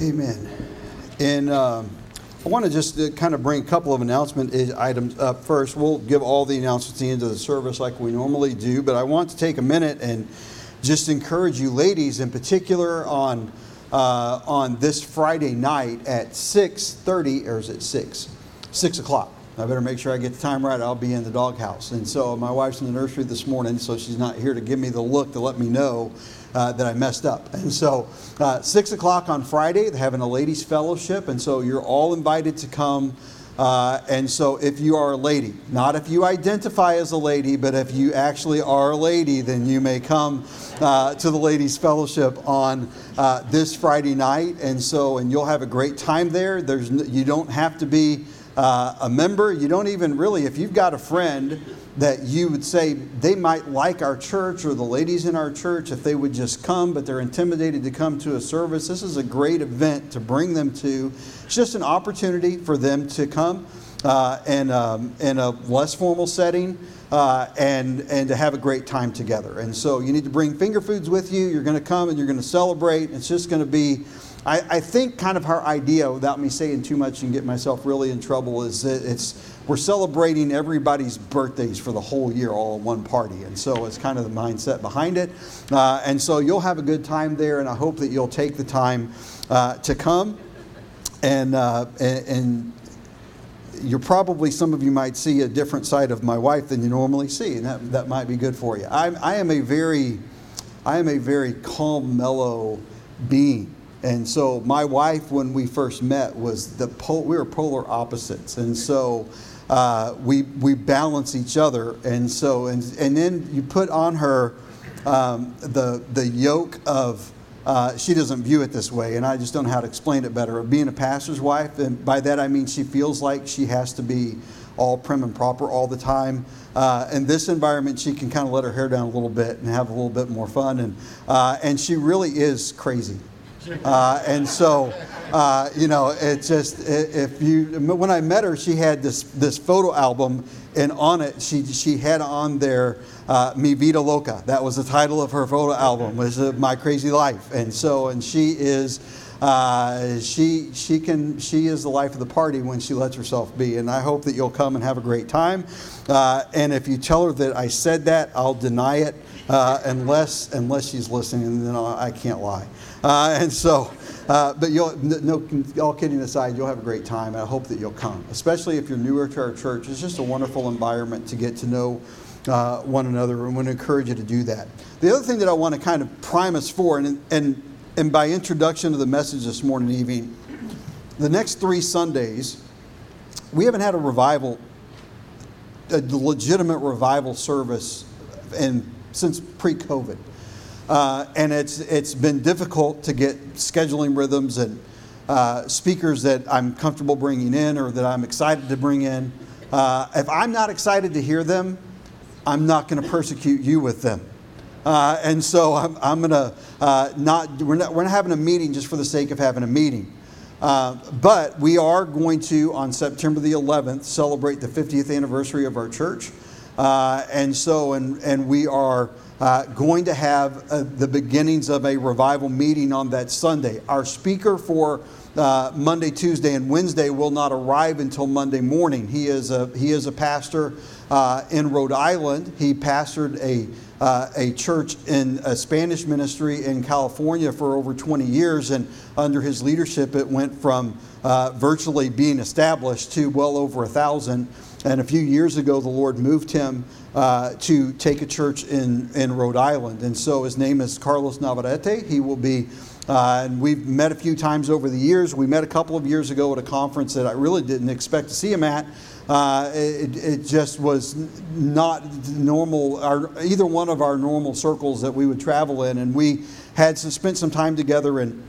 Amen. And um, I want to just uh, kind of bring a couple of announcement items up first. We'll give all the announcements at the end of the service like we normally do, but I want to take a minute and just encourage you, ladies in particular, on uh, on this Friday night at 6:30, or is it six? Six o'clock. I better make sure I get the time right. I'll be in the doghouse. And so my wife's in the nursery this morning, so she's not here to give me the look to let me know uh, that I messed up. And so, uh, six o'clock on Friday, they're having a ladies' fellowship, and so you're all invited to come. Uh, and so, if you are a lady, not if you identify as a lady, but if you actually are a lady, then you may come uh, to the ladies' fellowship on uh, this Friday night. And so, and you'll have a great time there. There's, you don't have to be uh, a member. You don't even really, if you've got a friend that you would say they might like our church or the ladies in our church if they would just come, but they're intimidated to come to a service. This is a great event to bring them to. It's just an opportunity for them to come uh, and um, in a less formal setting. Uh, and and to have a great time together. And so you need to bring finger foods with you. You're going to come and you're going to celebrate. It's just going to be I, I, think kind of our idea, without me saying too much and get myself really in trouble, is that it's we're celebrating everybody's birthdays for the whole year all in one party, and so it's kind of the mindset behind it. Uh, and so you'll have a good time there, and I hope that you'll take the time uh, to come and, uh, and, and you're probably some of you might see a different side of my wife than you normally see, and that, that might be good for you. I, I am a very, I am a very calm, mellow being. And so my wife, when we first met, was the pol- we were polar opposites, and so uh, we we balance each other. And so and and then you put on her um, the the yoke of. Uh, she doesn't view it this way, and I just don't know how to explain it better. Being a pastor's wife, and by that I mean she feels like she has to be all prim and proper all the time. Uh, in this environment, she can kind of let her hair down a little bit and have a little bit more fun, and uh, and she really is crazy. Uh, and so, uh, you know, it just if you when I met her, she had this this photo album, and on it she she had on there uh, "Mi Vida Loca." That was the title of her photo album, was "My Crazy Life." And so, and she is. Uh, she she can she is the life of the party when she lets herself be, and I hope that you'll come and have a great time. Uh, and if you tell her that I said that, I'll deny it uh, unless unless she's listening, and then I can't lie. Uh, and so, uh, but you'll, no, all kidding aside, you'll have a great time. And I hope that you'll come, especially if you're newer to our church. It's just a wonderful environment to get to know uh, one another, and we to encourage you to do that. The other thing that I want to kind of prime us for, and, and, and by introduction to the message this morning evening, the next three Sundays, we haven't had a revival, a legitimate revival service, and since pre-COVID. Uh, and it's, it's been difficult to get scheduling rhythms and uh, speakers that I'm comfortable bringing in or that I'm excited to bring in. Uh, if I'm not excited to hear them, I'm not going to persecute you with them. Uh, and so I'm, I'm going to uh, not we're, not, we're not having a meeting just for the sake of having a meeting. Uh, but we are going to, on September the 11th, celebrate the 50th anniversary of our church. And so, and, and we are uh, going to have uh, the beginnings of a revival meeting on that Sunday. Our speaker for uh, Monday, Tuesday, and Wednesday will not arrive until Monday morning. He is a, he is a pastor uh, in Rhode Island. He pastored a, uh, a church in a Spanish ministry in California for over 20 years, and under his leadership, it went from uh, virtually being established to well over a thousand. And a few years ago, the Lord moved him uh, to take a church in, in Rhode Island. And so his name is Carlos Navarrete. He will be, uh, and we've met a few times over the years. We met a couple of years ago at a conference that I really didn't expect to see him at. Uh, it, it, just was not normal, our, either one of our normal circles that we would travel in. And we had spent some time together and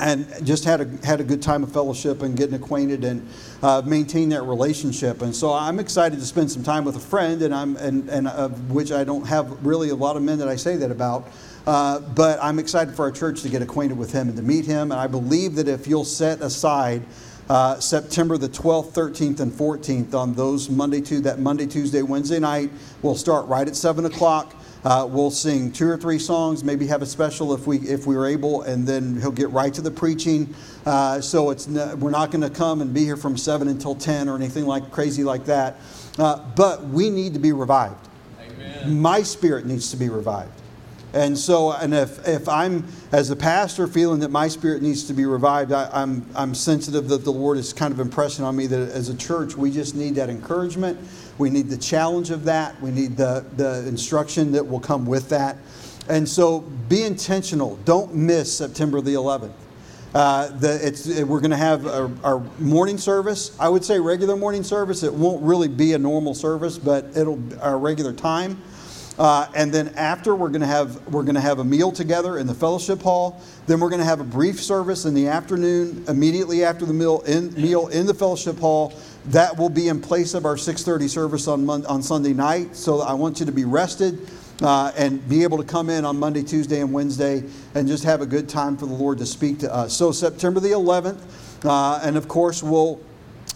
and just had a had a good time of fellowship and getting acquainted and uh, maintain that relationship. And so I'm excited to spend some time with a friend, and I'm and and of which I don't have really a lot of men that I say that about. Uh, but I'm excited for our church to get acquainted with him and to meet him. And I believe that if you'll set aside uh, September the 12th, 13th, and 14th on those Monday to that Monday, Tuesday, Wednesday night, we'll start right at seven o'clock. Uh, we'll sing two or three songs, maybe have a special if we if we are able, and then he'll get right to the preaching. Uh, so it's we're not going to come and be here from seven until ten or anything like crazy like that. Uh, but we need to be revived. Amen. My spirit needs to be revived. And so, and if, if I'm, as a pastor, feeling that my spirit needs to be revived, I, I'm, I'm sensitive that the Lord is kind of impressing on me that as a church, we just need that encouragement. We need the challenge of that. We need the, the instruction that will come with that. And so be intentional. Don't miss September the 11th. Uh, the, we're going to have our, our, morning service. I would say regular morning service. It won't really be a normal service, but it'll our regular time. Uh, and then after we're going to have we're going to have a meal together in the fellowship hall. Then we're going to have a brief service in the afternoon, immediately after the meal in, meal in the fellowship hall. That will be in place of our 6:30 service on on Sunday night. So I want you to be rested. Uh, and be able to come in on Monday, Tuesday, and Wednesday and just have a good time for the Lord to speak to us. So, September the 11th, uh, and of course, we'll,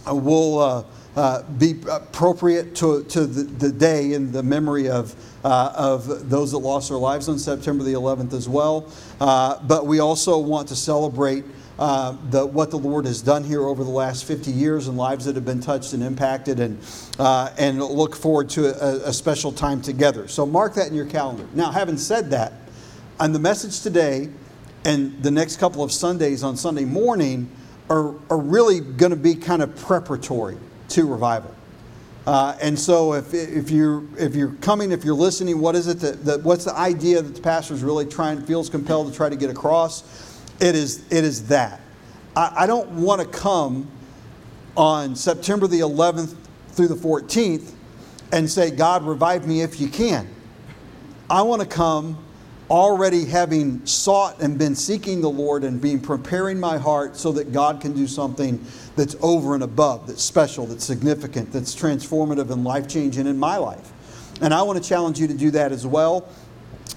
we'll uh, be appropriate to, to the, the, day in the memory of, uh, of those that lost their lives on September the 11th as well. Uh, but we also want to celebrate uh, the, what the Lord has done here over the last 50 years and lives that have been touched and impacted, and, uh, and look forward to a, a special time together. So mark that in your calendar. Now, having said that, on the message today and the next couple of Sundays on Sunday morning are, are really going to be kind of preparatory to revival. Uh, and so, if, if, you're, if you're coming, if you're listening, what is it that, that, what's the idea that the pastor is really trying, feels compelled to try to get across? It is, it is that. I, I don't want to come on September the 11th through the 14th and say, God, revive me if you can. I want to come already having sought and been seeking the Lord and being preparing my heart so that God can do something that's over and above, that's special, that's significant, that's transformative and life changing in my life. And I want to challenge you to do that as well.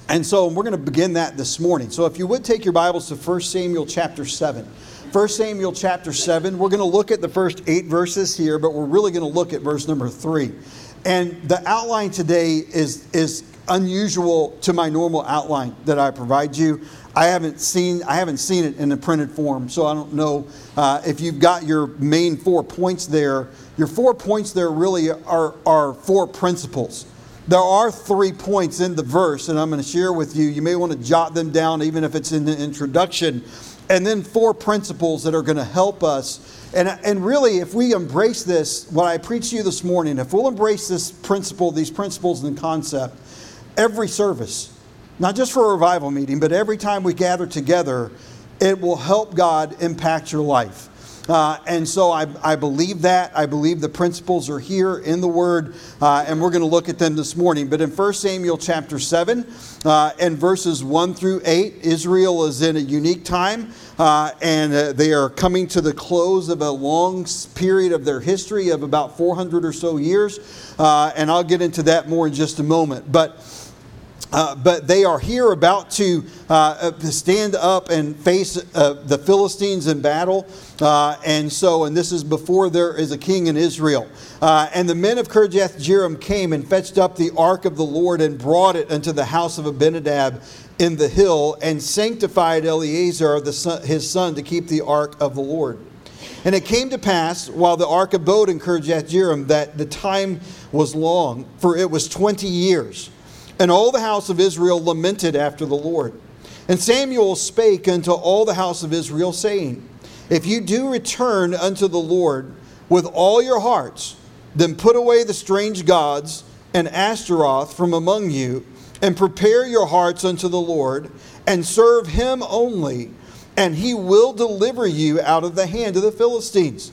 And so we're going to begin that this morning. So if you would take your Bibles to 1 Samuel chapter 7. 1 Samuel chapter 7, we're going to look at the first eight verses here, but we're really going to look at verse number 3. And the outline today is, is unusual to my normal outline that I provide you. I haven't seen I haven't seen it in a printed form, so I don't know uh, if you've got your main four points there. Your four points there really are are four principles. There are three points in the verse, and I'm going to share with you. You may want to jot them down, even if it's in the introduction, and then four principles that are going to help us. And, and really, if we embrace this, what I preached to you this morning, if we'll embrace this principle, these principles and concept, every service, not just for a revival meeting, but every time we gather together, it will help God impact your life. Uh, and so I, I, believe that. I believe the principles are here in the Word, uh, and we're going to look at them this morning. But in 1 Samuel chapter 7 uh, and verses 1 through 8, Israel is in a unique time, uh, and uh, they are coming to the close of a long period of their history of about 400 or so years. Uh, and I'll get into that more in just a moment. But uh, but they are here about to uh, uh, stand up and face uh, the Philistines in battle. Uh, and so, and this is before there is a king in Israel. And the men of Kirjath Jearim came and fetched up the ark of the Lord and brought it unto the house of Abinadab in the hill and sanctified Eleazar, son, his son, to keep the ark of the Lord. And it came to pass, while the ark abode in Kirjath Jearim, that the time was long, for it was 20 years. And all the house of Israel lamented after the Lord. And Samuel spake unto all the house of Israel, saying, If you do return unto the Lord with all your hearts, then put away the strange gods and Ashtaroth from among you, and prepare your hearts unto the Lord, and serve him only, and he will deliver you out of the hand of the Philistines.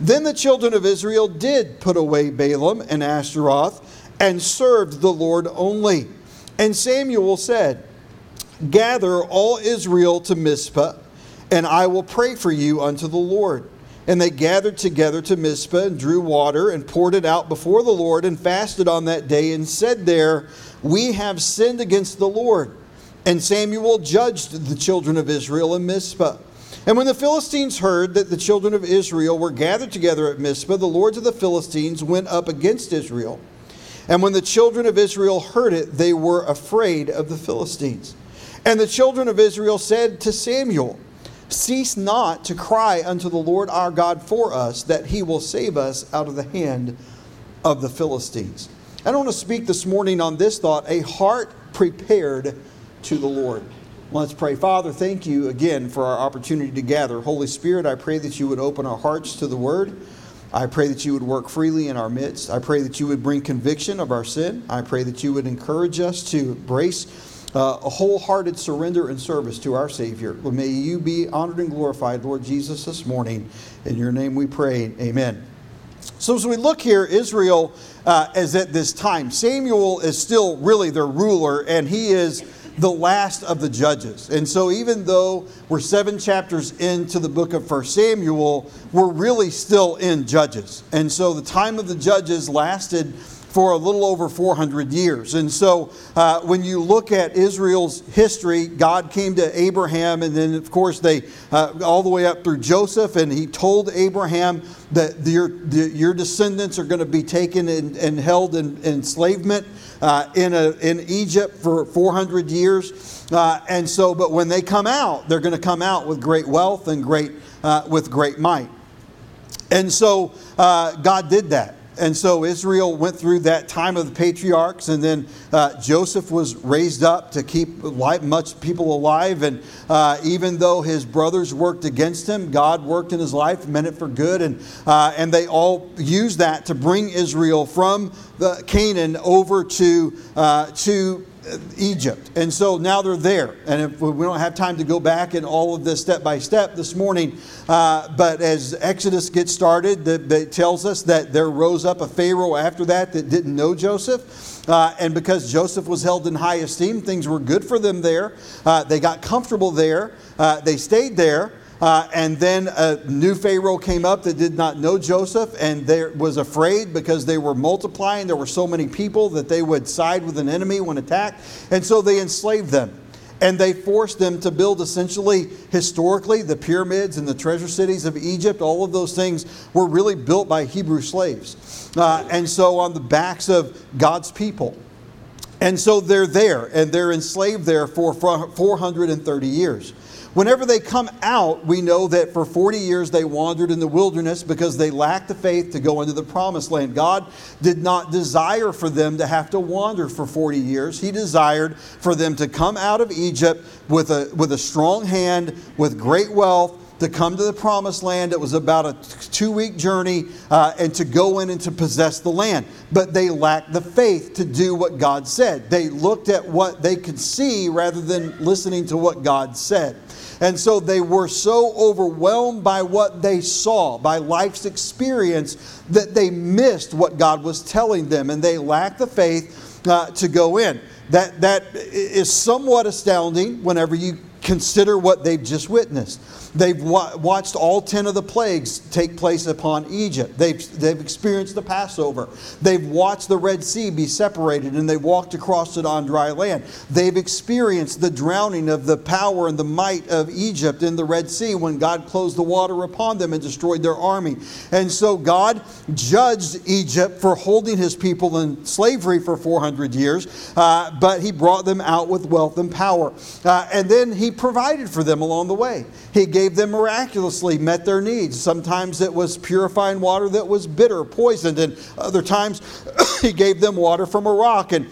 Then the children of Israel did put away Baalim and Ashtaroth and served the Lord only. And Samuel said, Gather all Israel to Mizpah, and I will pray for you unto the Lord. And they gathered together to Mizpah and drew water and poured it out before the Lord and fasted on that day and said there, We have sinned against the Lord. And Samuel judged the children of Israel in Mizpah. And when the Philistines heard that the children of Israel were gathered together at Mizpah, the lords of the Philistines went up against Israel. And when the children of Israel heard it, they were afraid of the Philistines. And the children of Israel said to Samuel, Cease not to cry unto the Lord our God for us, that he will save us out of the hand of the Philistines. I want to speak this morning on this thought a heart prepared to the Lord. Let's pray. Father, thank you again for our opportunity to gather. Holy Spirit, I pray that you would open our hearts to the word. I pray that you would work freely in our midst. I pray that you would bring conviction of our sin. I pray that you would encourage us to embrace uh, a wholehearted surrender and service to our Savior. May you be honored and glorified, Lord Jesus, this morning. In your name we pray. Amen. So, as we look here, Israel uh, is at this time. Samuel is still really their ruler, and he is the last of the judges. And so, even though we're seven chapters into the book of First Samuel, we're really still in Judges. And so, the time of the judges lasted for a little over 400 years. And so uh, when you look at Israel's history, God came to Abraham, and then, of course, they uh, all the way up through Joseph, and he told Abraham that your, your descendants are going to be taken and, and held in, in enslavement uh, in, a, in Egypt for 400 years. Uh, and so, but when they come out, they're going to come out with great wealth and great, uh, with great might. And so uh, God did that. And so Israel went through that time of the patriarchs, and then uh, Joseph was raised up to keep much people alive. And uh, even though his brothers worked against him, God worked in his life, meant it for good, and uh, and they all used that to bring Israel from the Canaan over to uh, to Egypt. And so now they're there. And if we don't have time to go back in all of this step by step this morning, uh, but as Exodus gets started, it tells us that there rose up a Pharaoh after that that didn't know Joseph. Uh, and because Joseph was held in high esteem, things were good for them there. Uh, they got comfortable there. Uh, they stayed there. Uh, and then a new Pharaoh came up that did not know Joseph and there was afraid because they were multiplying. There were so many people that they would side with an enemy when attacked. And so they enslaved them. And they forced them to build essentially, historically, the pyramids and the treasure cities of Egypt. All of those things were really built by Hebrew slaves. Uh, and so on the backs of God's people. And so they're there and they're enslaved there for 430 years. Whenever they come out, we know that for 40 years they wandered in the wilderness because they lacked the faith to go into the promised land. God did not desire for them to have to wander for 40 years. He desired for them to come out of Egypt with a, with a strong hand, with great wealth, to come to the promised land. It was about a two week journey uh, and to go in and to possess the land. But they lacked the faith to do what God said. They looked at what they could see rather than listening to what God said. And so they were so overwhelmed by what they saw, by life's experience, that they missed what God was telling them and they lacked the faith uh, to go in. That, that is somewhat astounding whenever you consider what they've just witnessed. They've wa- watched all 10 of the plagues take place upon Egypt. They've, they've experienced the Passover. They've watched the Red Sea be separated and they walked across it on dry land. They've experienced the drowning of the power and the might of Egypt in the Red Sea when God closed the water upon them and destroyed their army. And so God judged Egypt for holding his people in slavery for 400 years, uh, but he brought them out with wealth and power. Uh, and then he provided for them along the way. He gave them miraculously, met their needs. Sometimes it was purifying water that was bitter, poisoned, and other times he gave them water from a rock. And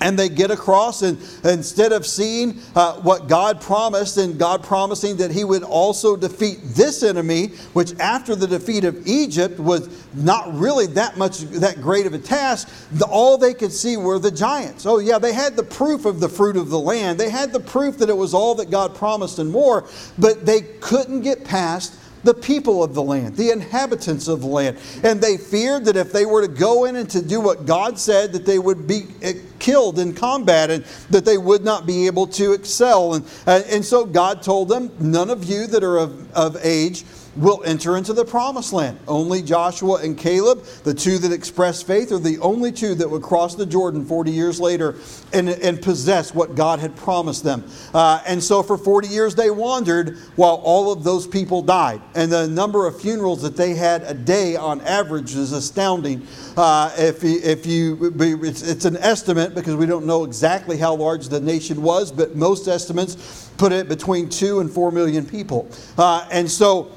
and they get across and instead of seeing uh, what god promised and god promising that he would also defeat this enemy which after the defeat of egypt was not really that much that great of a task the, all they could see were the giants. Oh yeah they had the proof of the fruit of the land. They had the proof that it was all that god promised and more but they couldn't get past the people of the land, the inhabitants of the land. And they feared that if they were to go in and to do what God said, that they would be eh, killed in combat and that they would not be able to excel. And, uh, and so God told them, None of you that are of, of age will enter into the promised land. Only Joshua and Caleb, the two that expressed faith, are the only two that would cross the Jordan 40 years later and, and possess what God had promised them. Uh, and so for 40 years they wandered while all of those people died. And the number of funerals that they had a day on average is astounding. Uh, if, if you, it's, it's an estimate because we don't know exactly how large the nation was, but most estimates put it between two and four million people. Uh, and so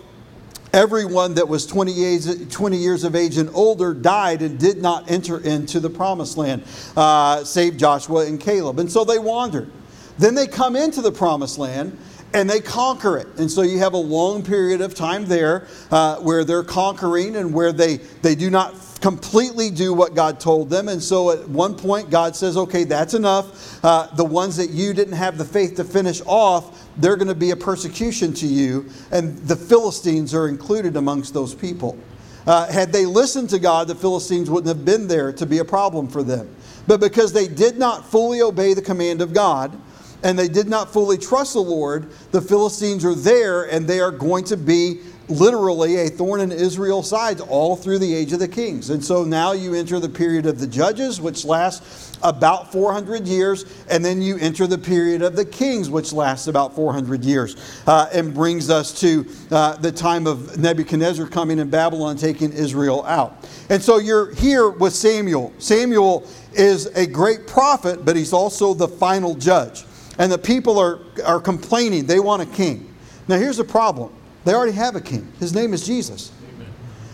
everyone that was 20 years, 20 years, of age and older died and did not enter into the promised land, uh, save Joshua and Caleb. And so they wandered. Then they come into the promised land and they conquer it. And so you have a long period of time there uh, where they're conquering and where they, they do not completely do what God told them. And so at one point, God says, okay, that's enough. Uh, the ones that you didn't have the faith to finish off, they're going to be a persecution to you. And the Philistines are included amongst those people. Uh, had they listened to God, the Philistines wouldn't have been there to be a problem for them. But because they did not fully obey the command of God, and they did not fully trust the Lord, the Philistines are there and they are going to be literally a thorn in Israel's sides all through the age of the kings. And so now you enter the period of the judges, which lasts about 400 years, and then you enter the period of the kings, which lasts about 400 years, uh, and brings us to uh, the time of Nebuchadnezzar coming in Babylon, taking Israel out. And so you're here with Samuel. Samuel is a great prophet, but he's also the final judge. And the people are, are complaining, they want a king. Now, here's the problem they already have a king. His name is Jesus.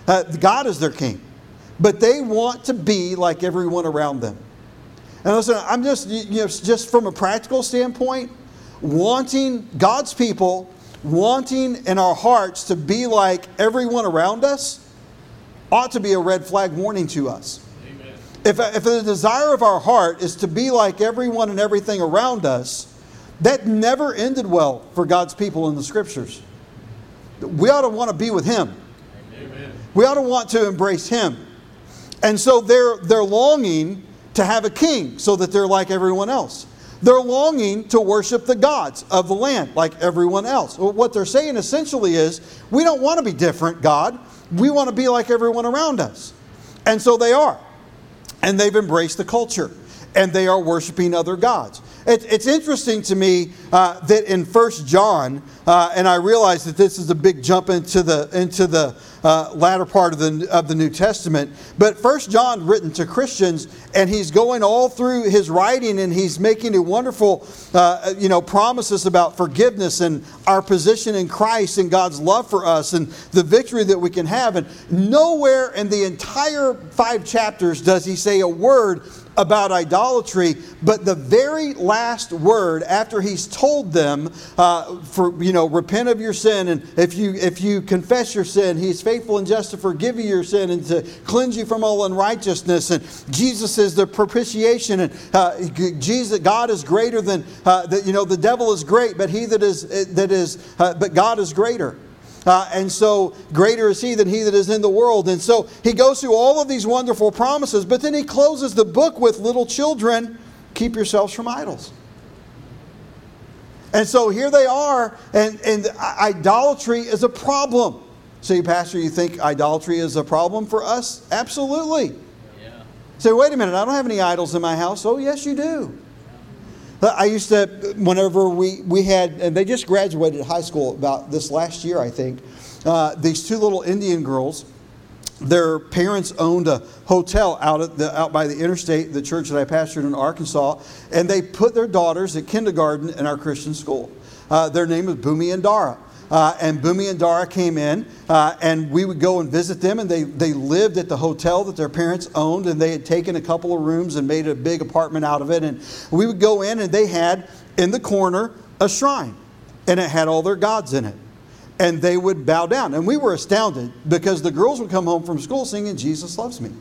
Uh, God is their king. But they want to be like everyone around them. And listen, I'm just, you know, just from a practical standpoint, wanting God's people, wanting in our hearts to be like everyone around us, ought to be a red flag warning to us. Amen. If, if the desire of our heart is to be like everyone and everything around us, that never ended well for God's people in the scriptures we ought to want to be with Him. Amen. We ought to want to embrace Him. And so they're, they're longing to have a king so that they're like everyone else. They're longing to worship the gods of the land like everyone else. What they're saying essentially is, we don't want to be different, God. We want to be like everyone around us. And so they are. And they've embraced the culture. And they are worshiping other gods. It, it's interesting to me uh, that in First John, uh, and I realize that this is a big jump into the into the uh, latter part of the of the New Testament. But First John, written to Christians, and he's going all through his writing, and he's making a wonderful, uh, you know, promises about forgiveness and our position in Christ and God's love for us and the victory that we can have. And nowhere in the entire five chapters does he say a word about idolatry, but the very last word after he's told them, uh, for you know, repent of your sin, and if you if you confess your sin, he's faithful and just to forgive you your sin and to cleanse you from all unrighteousness. And Jesus is the propitiation, and uh, Jesus, God is greater than uh, the, you know. The devil is great, but he that is that is, uh, but God is greater. Uh, and so, greater is he than he that is in the world. And so, he goes through all of these wonderful promises, but then he closes the book with little children, keep yourselves from idols. And so here they are, and, and idolatry is a problem. Say, Pastor, you think idolatry is a problem for us? Absolutely. Yeah. Say, wait a minute, I don't have any idols in my house. Oh, yes, you do. I used to, whenever we, we had, and they just graduated high school about this last year, I think, uh, these two little Indian girls, their parents owned a hotel out, at the, out by the interstate, the church that I pastored in Arkansas, and they put their daughters at kindergarten in our Christian school. Uh, their name was Bumi and Dara. Uh, and Bumi and Dara came in, uh, and we would go and visit them. And they, they lived at the hotel that their parents owned, and they had taken a couple of rooms and made a big apartment out of it. And we would go in, and they had in the corner a shrine, and it had all their gods in it. And they would bow down. And we were astounded because the girls would come home from school singing, Jesus Loves Me.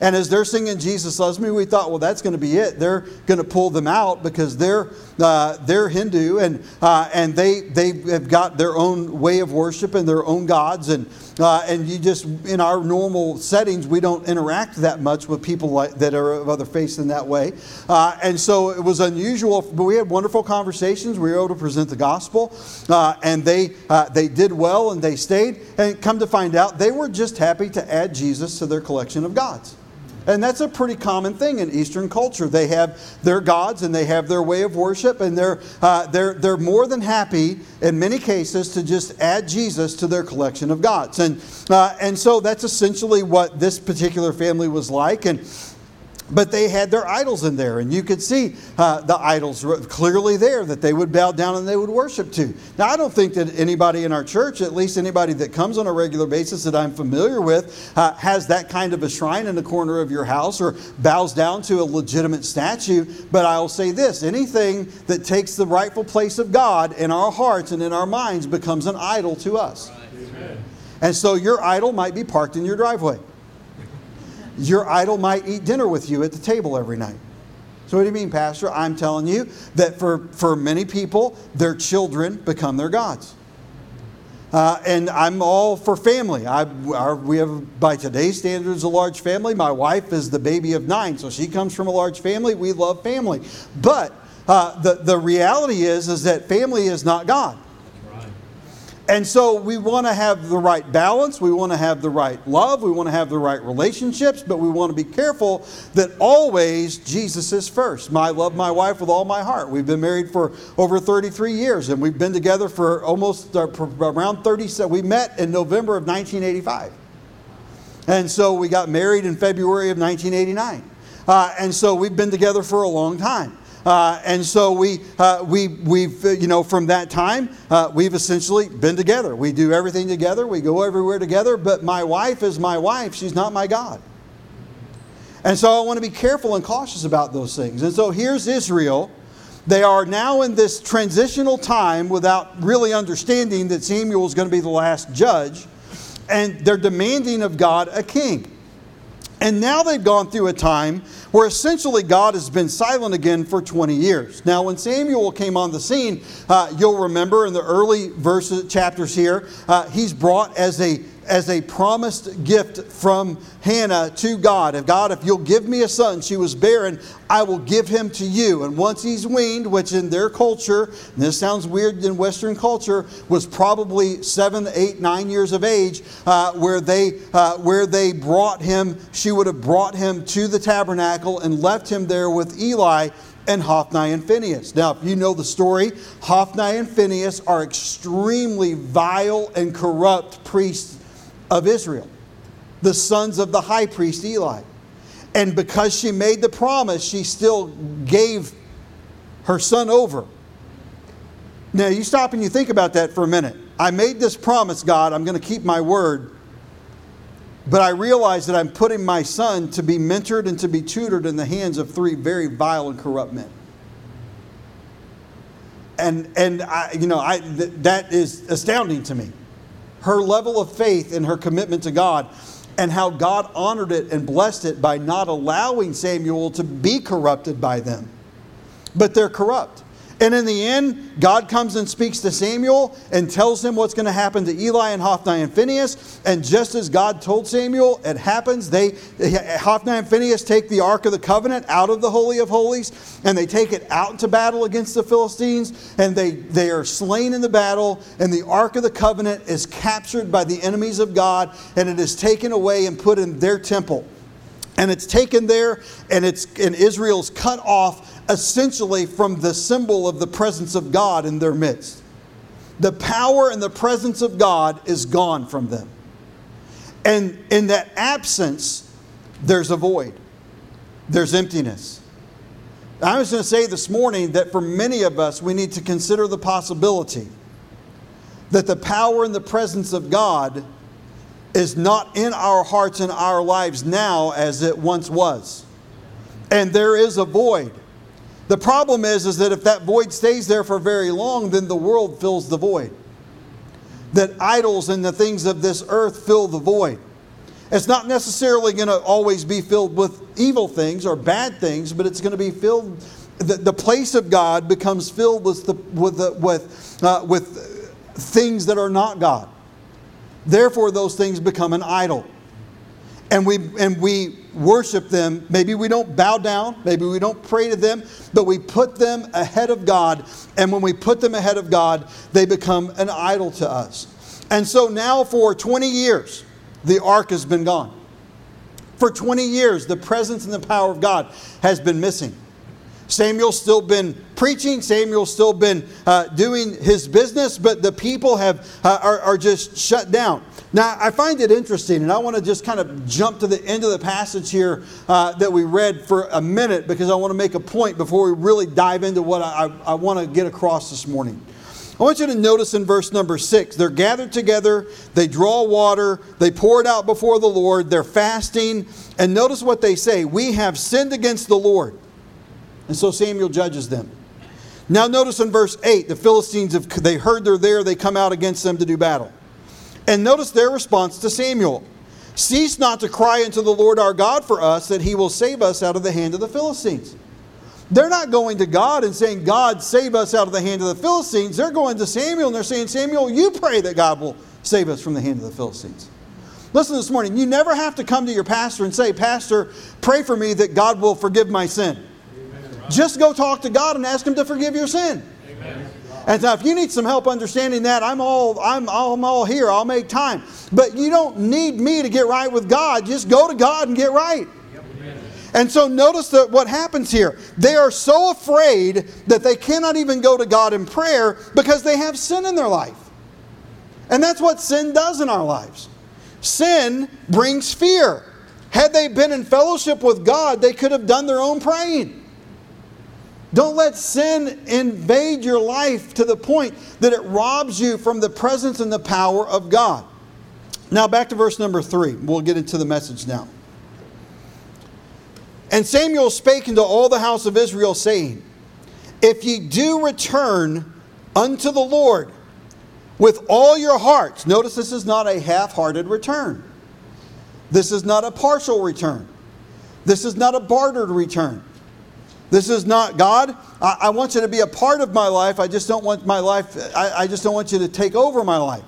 And as they're singing Jesus Loves Me, we thought, well, that's going to be it. They're going to pull them out because they're, uh, they're Hindu and, uh, and they, they have got their own way of worship and their own gods. And, uh, and you just, in our normal settings, we don't interact that much with people like, that are of other faiths in that way. Uh, and so it was unusual, but we had wonderful conversations. We were able to present the gospel. Uh, and they, uh, they did well and they stayed. And come to find out, they were just happy to add Jesus to their collection of gods. And that's a pretty common thing in Eastern culture. They have their gods and they have their way of worship, and they're, uh, they're, they're more than happy in many cases to just add Jesus to their collection of gods. And, uh, and so that's essentially what this particular family was like. And but they had their idols in there, and you could see uh, the idols clearly there that they would bow down and they would worship to. Now, I don't think that anybody in our church, at least anybody that comes on a regular basis that I'm familiar with, uh, has that kind of a shrine in the corner of your house or bows down to a legitimate statue. But I'll say this anything that takes the rightful place of God in our hearts and in our minds becomes an idol to us. Right. And so your idol might be parked in your driveway. Your idol might eat dinner with you at the table every night. So, what do you mean, Pastor? I'm telling you that for, for many people, their children become their gods. Uh, and I'm all for family. I, our, we have, by today's standards, a large family. My wife is the baby of nine, so she comes from a large family. We love family. But uh, the, the reality is, is that family is not God. And so we want to have the right balance. We want to have the right love. We want to have the right relationships, but we want to be careful that always Jesus is first. I love my wife with all my heart. We've been married for over 33 years, and we've been together for almost uh, around 30. We met in November of 1985. And so we got married in February of 1989. Uh, and so we've been together for a long time. Uh, and so we, uh, we, we've, uh, you know, from that time, uh, we've essentially been together. We do everything together. We go everywhere together. But my wife is my wife. She's not my God. And so I want to be careful and cautious about those things. And so here's Israel. They are now in this transitional time without really understanding that Samuel is going to be the last judge. And they're demanding of God a king. And now they've gone through a time where essentially God has been silent again for 20 years. Now, when Samuel came on the scene, uh, you'll remember in the early verses, chapters here, uh, he's brought as a as a promised gift from Hannah to God. If God, if you'll give me a son, she was barren, I will give him to you. And once he's weaned, which in their culture, and this sounds weird in Western culture, was probably seven, eight, nine years of age, uh, where they uh, where they brought him, she would have brought him to the tabernacle and left him there with Eli and Hophni and Phinehas. Now, if you know the story, Hophni and Phinehas are extremely vile and corrupt priests of Israel, the sons of the high priest Eli. And because she made the promise, she still gave her son over. Now, you stop and you think about that for a minute. I made this promise, God, I'm going to keep my word. But I realize that I'm putting my son to be mentored and to be tutored in the hands of three very vile and corrupt men. And, and I, you know, I, th- that is astounding to me her level of faith and her commitment to God, and how God honored it and blessed it by not allowing Samuel to be corrupted by them. But they're corrupt. And in the end, God comes and speaks to Samuel and tells him what's going to happen to Eli and Hophni and Phinehas. And just as God told Samuel, it happens. They Hophni and Phinehas take the Ark of the Covenant out of the Holy of Holies and they take it out into battle against the Philistines. And they, they are slain in the battle. And the Ark of the Covenant is captured by the enemies of God and it is taken away and put in their temple and it's taken there and it's and Israel's cut off essentially from the symbol of the presence of God in their midst. The power and the presence of God is gone from them. And in that absence, there's a void, there's emptiness. I was going to say this morning that for many of us, we need to consider the possibility that the power and the presence of God is not in our hearts and our lives now as it once was. And there is a void. The problem is, is that if that void stays there for very long, then the world fills the void. That idols and the things of this earth fill the void. It's not necessarily going to always be filled with evil things or bad things, but it's going to be filled. The, the place of God becomes filled with the, with the, with uh, with things that are not God. Therefore, those things become an idol, and we and we worship them. Maybe we don't bow down. Maybe we don't pray to them, but we put them ahead of God. And when we put them ahead of God, they become an idol to us. And so now, for 20 years the ark has been gone. For 20 years, the presence and the power of God has been missing. Samuel's still been preaching. Samuel's still been uh, doing his business, but the people have uh, are, are just shut down. Now, I find it interesting, and I want to just kind of jump to the end of the passage here uh, that we read for a minute because I want to make a point before we really dive into what I, I, I want to get across this morning. I want you to notice in verse number six, they're gathered together, they draw water, they pour it out before the Lord, they're fasting, and notice what they say We have sinned against the Lord. And so Samuel judges them. Now notice in verse 8, the Philistines, have, they heard they're there, they come out against them to do battle. And notice their response to Samuel Cease not to cry unto the Lord our God for us, that he will save us out of the hand of the Philistines. They're not going to God and saying, God, save us out of the hand of the Philistines. They're going to Samuel and they're saying, Samuel, you pray that God will save us from the hand of the Philistines. Listen this morning, you never have to come to your pastor and say, Pastor, pray for me that God will forgive my sin. Just go talk to God and ask Him to forgive your sin. Amen. And so if you need some help understanding that, I'm all, I'm, I'm all here. I'll make time. But you don't need me to get right with God. Just go to God and get right. And so notice that what happens here. They are so afraid that they cannot even go to God in prayer because they have sin in their life. And that's what sin does in our lives. Sin brings fear. Had they been in fellowship with God, they could have done their own praying. Don't let sin invade your life to the point that it robs you from the presence and the power of God. Now, back to verse number three. We'll get into the message now. And Samuel spake unto all the house of Israel, saying, If ye do return unto the Lord with all your hearts, notice this is not a half hearted return. This is not a partial return. This is not a bartered return. This is not, God, I, I want you to be a part of my life. I just don't want my life, I, I just don't want you to take over my life.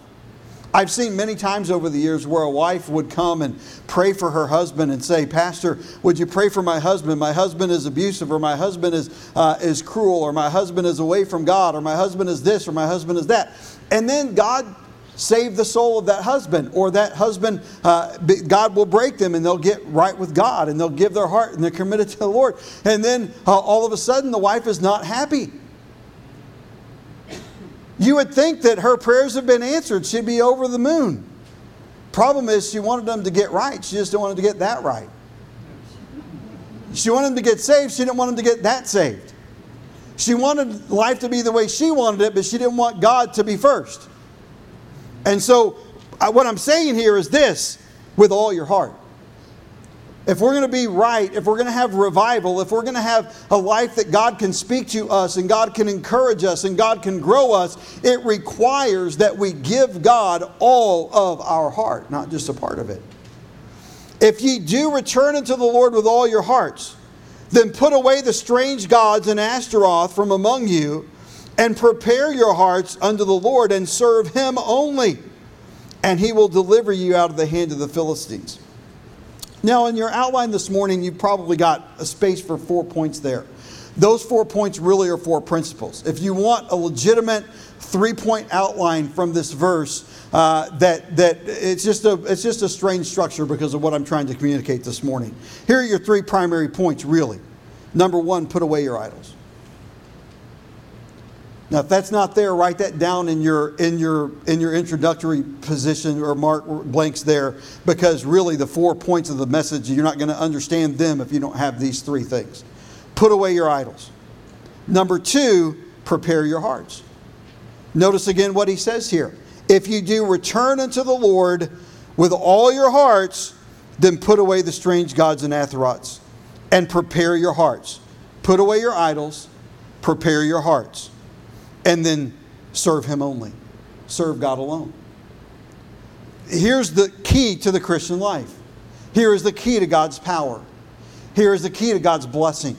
I've seen many times over the years where a wife would come and pray for her husband and say, Pastor, would you pray for my husband? My husband is abusive, or my husband is, uh, is cruel, or my husband is away from God, or my husband is this, or my husband is that. And then God save the soul of that husband, or that husband, uh, God will break them and they'll get right with God and they'll give their heart and they're committed to the Lord. And then uh, all of a sudden the wife is not happy. You would think that her prayers have been answered. She'd be over the moon. Problem is, she wanted them to get right. She just didn't want them to get that right. She wanted them to get saved. She didn't want them to get that saved. She wanted life to be the way she wanted it, but she didn't want God to be first. And so, what I'm saying here is this with all your heart. If we're going to be right, if we're going to have revival, if we're going to have a life that God can speak to us and God can encourage us and God can grow us, it requires that we give God all of our heart, not just a part of it. If ye do return unto the Lord with all your hearts, then put away the strange gods and Ashtaroth from among you, and prepare your hearts unto the Lord and serve him only, and he will deliver you out of the hand of the Philistines. Now, in your outline this morning, you probably got a space for four points there. Those four points really are four principles. If you want a legitimate three point outline from this verse, uh, that, that it's, just a, it's just a strange structure because of what I'm trying to communicate this morning. Here are your three primary points, really. Number one, put away your idols. Now, if that's not there, write that down in your in your in your introductory position or mark blanks there, because really the four points of the message you're not going to understand them if you don't have these three things. Put away your idols. Number two, prepare your hearts. Notice again what he says here. If you do return unto the Lord with all your hearts, then put away the strange gods and Ashtaroths, and prepare your hearts. Put away your idols, prepare your hearts and then serve Him only. Serve God alone. Here's the key to the Christian life Here is the key to God's power. Here is the key to God's blessing.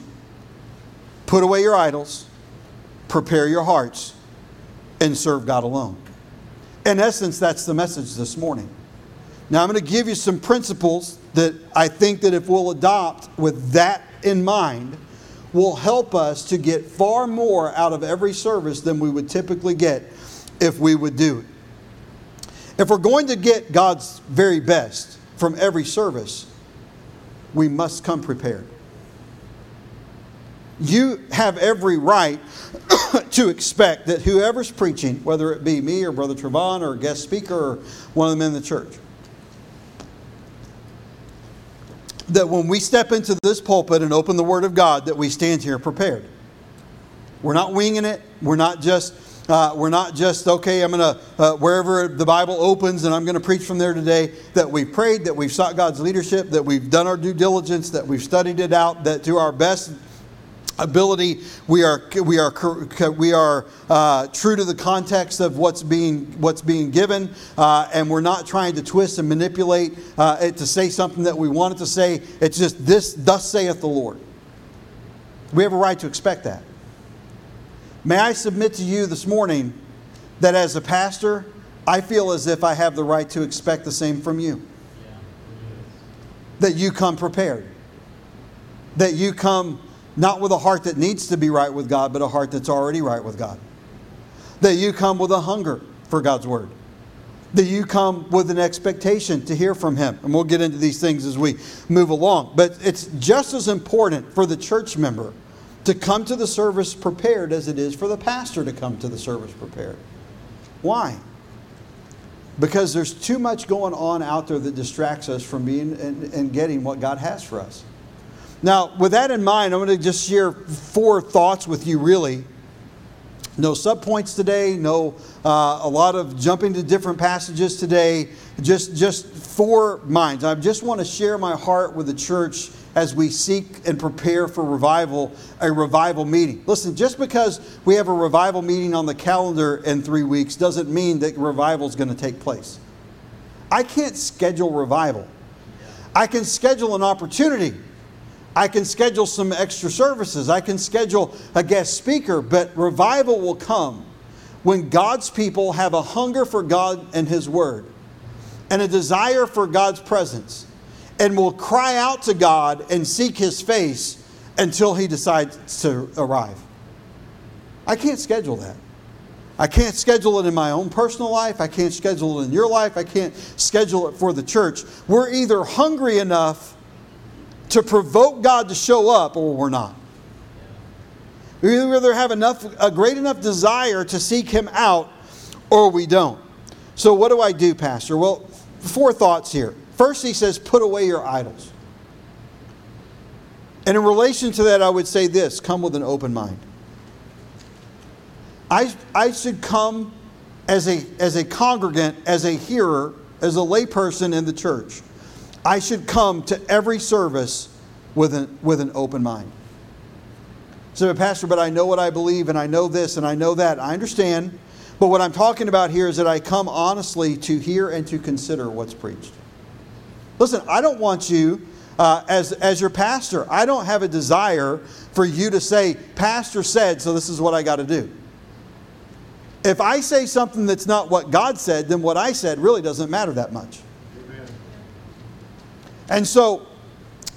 Put away your idols, prepare your hearts, and serve God alone. In essence, that's the message this morning. Now, I'm going to give you some principles that I think that if we'll adopt with that in mind, will help us to get far more out of every service than we would typically get if we would do it. If we're going to get God's very best from every service, we must come prepared. You have every right to expect that whoever's preaching, whether it be me or Brother Trevon or a guest speaker or one of the men in the church, that when we step into this pulpit and open the Word of God, that we stand here prepared. We're not winging it. We're not just uh, we're not just okay. I'm gonna uh, wherever the Bible opens and I'm gonna preach from there today. That we've prayed, that we've sought God's leadership, that we've done our due diligence, that we've studied it out, that to our best ability we are we are we are uh, true to the context of what's being what's being given uh, and we're not trying to twist and manipulate uh, it to say something that we want it to say. It's just this thus saith the lord. We have a right to expect that. May i submit to you this morning that as a pastor i feel as if i have the right to expect the same from you. That you come prepared. That you come not with a heart that needs to be right with God, but a heart that's already right with God. That you come with a hunger for God's Word. That you come with an expectation to hear from Him. And we'll get into these things as we move along. But it's just as important for the church member to come to the service prepared as it is for the pastor to come to the service prepared. Why? Because there's too much going on out there that distracts us from being and, and getting what God has for us. Now, with that in mind, I'm going to just share four thoughts with you, really. No subpoints today, no uh, a lot of jumping to different passages today, just, just four minds. I just want to share my heart with the church as we seek and prepare for revival, a revival meeting. Listen, just because we have a revival meeting on the calendar in three weeks doesn't mean that revival is going to take place. I can't schedule revival. I can schedule an opportunity I can schedule some extra services. I can schedule a guest speaker, but revival will come when God's people have a hunger for God and His Word and a desire for God's presence and will cry out to God and seek His face until He decides to arrive. I can't schedule that. I can't schedule it in my own personal life. I can't schedule it in your life. I can't schedule it for the church. We're either hungry enough to provoke God to show up or we're not. We either have enough, a great enough desire to seek Him out or we don't. So, what do I do, Pastor? Well, four thoughts here. First, he says, put away your idols. And in relation to that, I would say this come with an open mind. I, I should come as a, as a congregant, as a hearer, as a layperson in the church I should come to every service with an, with an open mind. So, Pastor, but I know what I believe and I know this and I know that. I understand. But what I'm talking about here is that I come honestly to hear and to consider what's preached. Listen, I don't want you, uh, as, as your pastor, I don't have a desire for you to say, Pastor said, so this is what I got to do. If I say something that's not what God said, then what I said really doesn't matter that much. And so,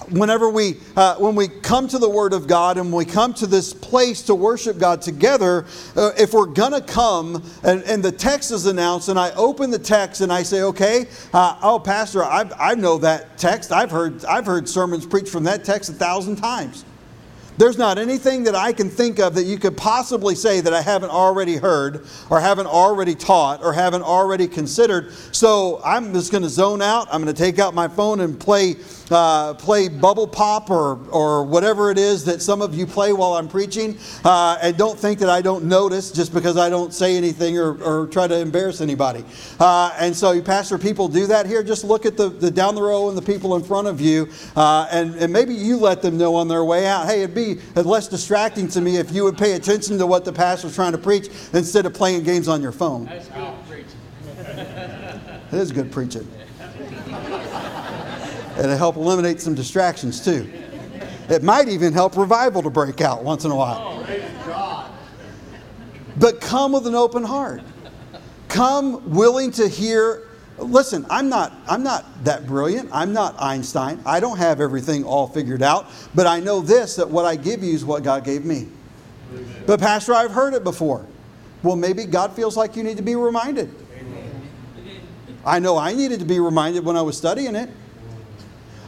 whenever we uh, when we come to the word of god and we come to this place to worship god together uh, if we're gonna come and, and, the text is announced and i open the text and i say okay uh, oh pastor I've, i know that text. I've heard i've heard sermons preached from that text a thousand times there's not anything that I can think of that you could possibly say that I haven't already heard or haven't already taught or haven't already considered. So I'm just going to zone out. I'm going to take out my phone and play uh, play bubble pop or, or whatever it is that some of you play while I'm preaching. Uh, and don't think that I don't notice just because I don't say anything or, or try to embarrass anybody. Uh, and so, you pastor people do that here. Just look at the, the down the row and the people in front of you. Uh, and, and maybe you let them know on their way out hey, it'd be less distracting to me if you would pay attention to what the pastor's trying to preach instead of playing games on your phone. That's good preaching. it is good preaching. And It'll help eliminate some distractions too. It might even help revival to break out once in a while. Oh, but come with an open heart. Come willing to hear. Listen, I'm not, I'm not that brilliant. I'm not Einstein. I don't have everything all figured out. But I know this that what I give you is what God gave me. But, Pastor, I've heard it before. Well, maybe God feels like you need to be reminded. I know I needed to be reminded when I was studying it.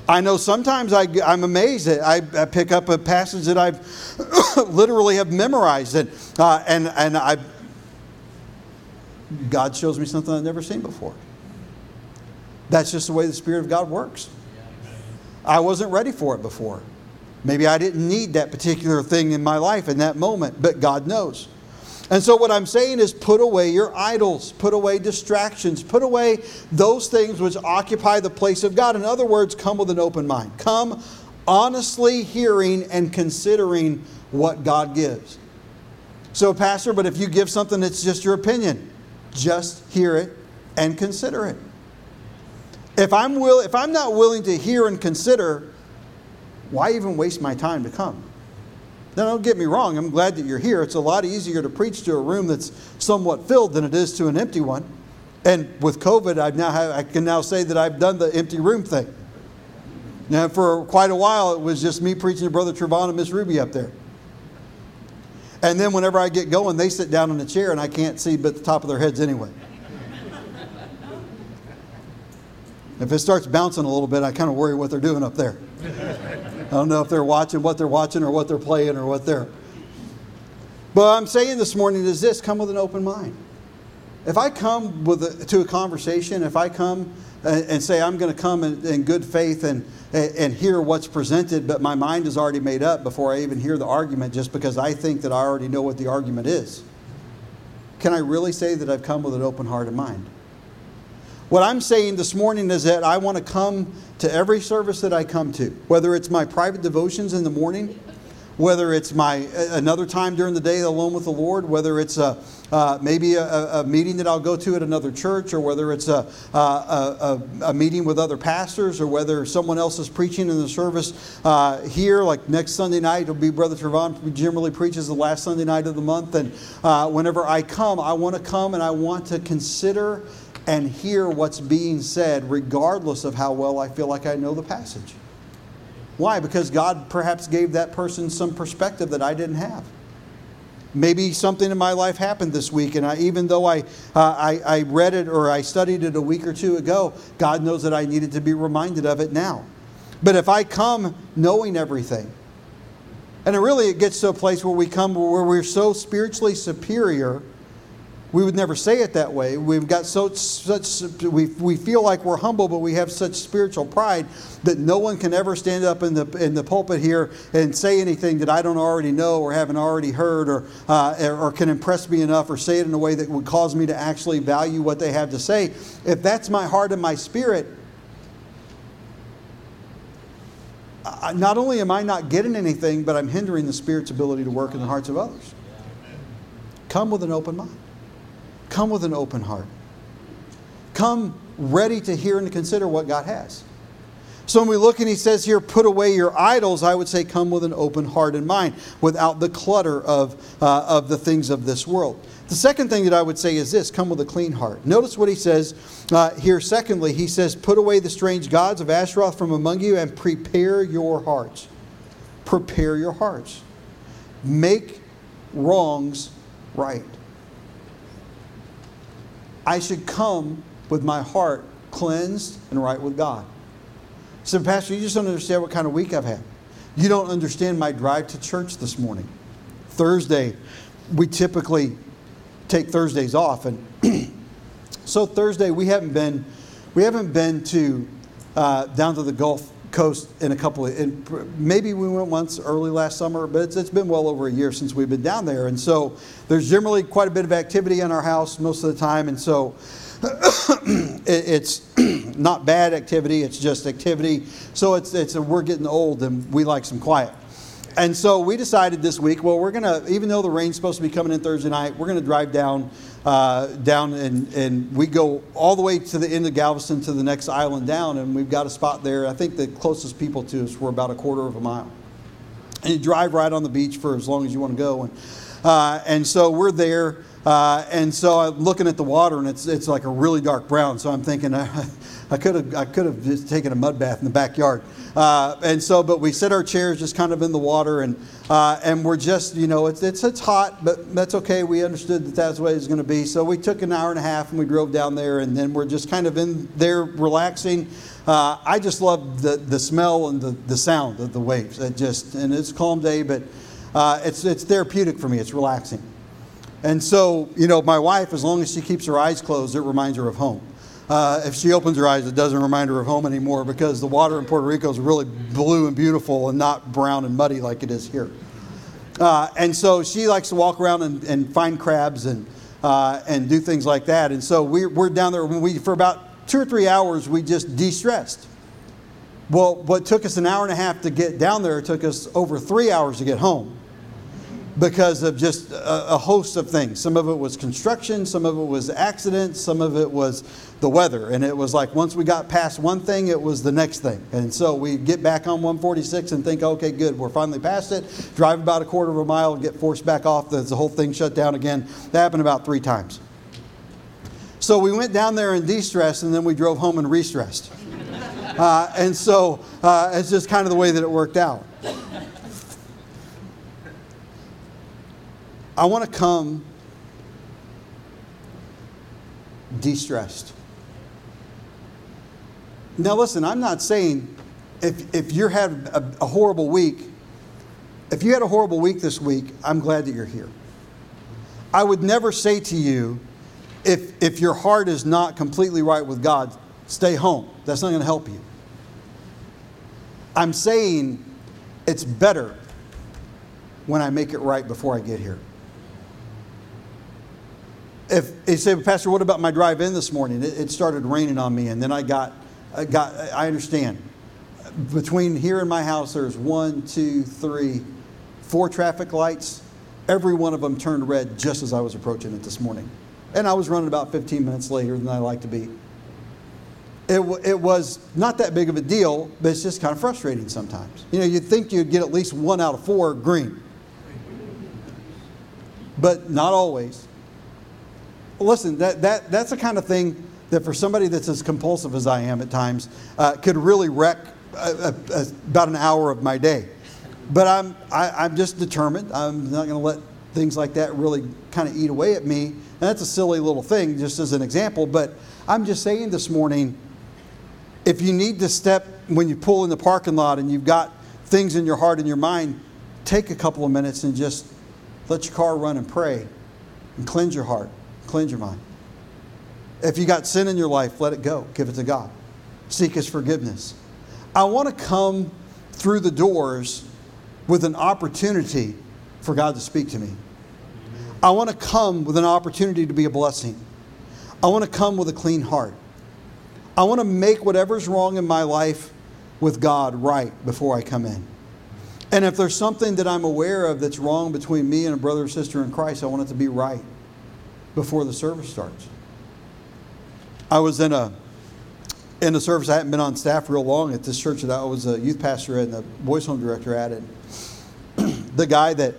I know sometimes I, am amazed that I, I, pick up a passage that I've literally have memorized and, uh, and, and I, God shows me something I've never seen before. That's just the way the Spirit of God works. I wasn't ready for it before. Maybe I didn't need that particular thing in my life in that moment, but God knows. And so, what I'm saying is put away your idols, put away distractions, put away those things which occupy the place of God. In other words, come with an open mind. Come honestly hearing and considering what God gives. So, Pastor, but if you give something that's just your opinion, just hear it and consider it. If I'm, will, if I'm not willing to hear and consider, why even waste my time to come? Now, don't get me wrong, I'm glad that you're here. It's a lot easier to preach to a room that's somewhat filled than it is to an empty one. And with COVID, I've now have, I can now say that I've done the empty room thing. Now, for quite a while, it was just me preaching to Brother Trevon and Miss Ruby up there. And then whenever I get going, they sit down in a chair and I can't see but the top of their heads anyway. If it starts bouncing a little bit, I kind of worry what they're doing up there. I don't know if they're watching what they're watching or what they're playing or what they're. But I'm saying this morning is this come with an open mind. If I come with a, to a conversation, if I come and, and say I'm going to come in, in good faith and, and hear what's presented, but my mind is already made up before I even hear the argument just because I think that I already know what the argument is, can I really say that I've come with an open heart and mind? What I'm saying this morning is that I want to come to every service that I come to, whether it's my private devotions in the morning, whether it's my another time during the day alone with the Lord, whether it's a, uh, maybe a, a, meeting that I'll go to at another church, or whether it's a, a, a meeting with other pastors, or whether someone else is preaching in the service uh, here, like next Sunday night, it'll be Brother Trevon generally preaches the last Sunday night of the month. And uh, whenever I come, I want to come and I want to consider and hear what's being said, regardless of how well I feel like I know the passage. Why? Because God perhaps gave that person some perspective that I didn't have. Maybe something in my life happened this week, and I, even though I, uh, I, I read it or I studied it a week or two ago, God knows that I needed to be reminded of it now. But if I come knowing everything, and it really it gets to a place where we come where we're so spiritually superior we would never say it that way. We've got so such we, we feel like we're humble, but we have such spiritual pride that no one can ever stand up in the in the pulpit here and say anything that I don't already know or haven't already heard or uh, or can impress me enough or say it in a way that would cause me to actually value what they have to say. If that's my heart and my spirit, not only am I not getting anything, but I'm hindering the Spirit's ability to work in the hearts of others. Come with an open mind. Come with an open heart. Come ready to hear and to consider what God has. So when we look and he says here, put away your idols, I would say come with an open heart and mind without the clutter of, uh, of the things of this world. The second thing that I would say is this come with a clean heart. Notice what he says uh, here, secondly. He says, Put away the strange gods of Ashtaroth from among you and prepare your hearts. Prepare your hearts. Make wrongs right. I should come with my heart cleansed and right with God. So, Pastor, you just don't understand what kind of week I've had. You don't understand my drive to church this morning. Thursday, we typically take Thursdays off, and so Thursday we haven't been we haven't been to uh, down to the Gulf Coast in a couple of maybe we went once early last summer, but it's, it's been well over a year since we've been down there, and so there's generally quite a bit of activity in our house most of the time, and so it's not bad activity, it's just activity. So it's, it's a, we're getting old and we like some quiet. and so we decided this week, well, we're going to, even though the rain's supposed to be coming in Thursday night, we're going to drive down, uh, down and, and we go all the way to the end of Galveston to the next island down, and we've got a spot there. I think the closest people to us were about a quarter of a mile. And you drive right on the beach for as long as you want to go. And, uh, and so we're there. Uh, and so I'm looking at the water, and it's, it's like a really dark brown. So I'm thinking, I I could have I could have just taken a mud bath in the backyard. Uh, and so, but we set our chairs just kind of in the water, and uh, and we're just you know it's, it's it's hot, but that's okay. We understood that that's way it was going to be. So we took an hour and a half, and we drove down there, and then we're just kind of in there relaxing. Uh, I just love the the smell and the the sound of the waves. It just and it's a calm day, but uh, it's it's therapeutic for me. It's relaxing. And so, you know, my wife, as long as she keeps her eyes closed, it reminds her of home. Uh, if she opens her eyes, it doesn't remind her of home anymore because the water in Puerto Rico is really blue and beautiful and not brown and muddy like it is here. Uh, and so she likes to walk around and, and find crabs and, uh, and do things like that. And so we're, we're down there. We, for about two or three hours, we just de stressed. Well, what took us an hour and a half to get down there took us over three hours to get home because of just a, a, host of things. Some of it was construction, some of it was accidents, some of it was the weather. And it was like once we got past one thing, it was the next thing. And so we get back on 146 and think, okay, good, we're finally past it. Drive about a quarter of a mile, get forced back off, the, the whole thing shut down again. That happened about three times. So we went down there and de stressed, and then we drove home and re stressed. Uh, and so uh, it's just kind of the way that it worked out. I want to come de stressed. Now, listen, I'm not saying if, if you had a, a horrible week, if you had a horrible week this week, I'm glad that you're here. I would never say to you, if, if your heart is not completely right with God, stay home. That's not going to help you. I'm saying it's better when I make it right before I get here if he said, Pastor, what about my drive in this morning? It, it, started raining on me, and then I got, I got, I understand. Between here and my house, there's one, two, three, four traffic lights. Every one of them turned red just as I was approaching it this morning. And I was running about 15 minutes later than I like to be. It, it was not that big of a deal, but it's just kind of frustrating sometimes. You know, you'd think you'd get at least one out of four green, but not always listen, that, that, that's the kind of thing that for somebody that's as compulsive as I am at times uh, could really wreck a, a, a, about an hour of my day. But I'm, I, am just determined. I'm not going to let things like that really kind of eat away at me. And that's a silly little thing, just as an example. But I'm just saying this morning if you need to step when you pull in the parking lot and you've got things in your heart and your mind, take a couple of minutes and just let your car run and pray and cleanse your heart. Cleanse your mind. If you got sin in your life, let it go. Give it to God. Seek His forgiveness. I want to come through the doors with an opportunity for God to speak to me. I want to come with an opportunity to be a blessing. I want to come with a clean heart. I want to make whatever's wrong in my life with God right before I come in. And if there's something that I'm aware of that's wrong between me and a brother or sister in Christ, I want it to be right before the service starts. I was in a in a service. I hadn't been on staff real long at this church that I was a youth pastor and the boys' home director at. And the guy that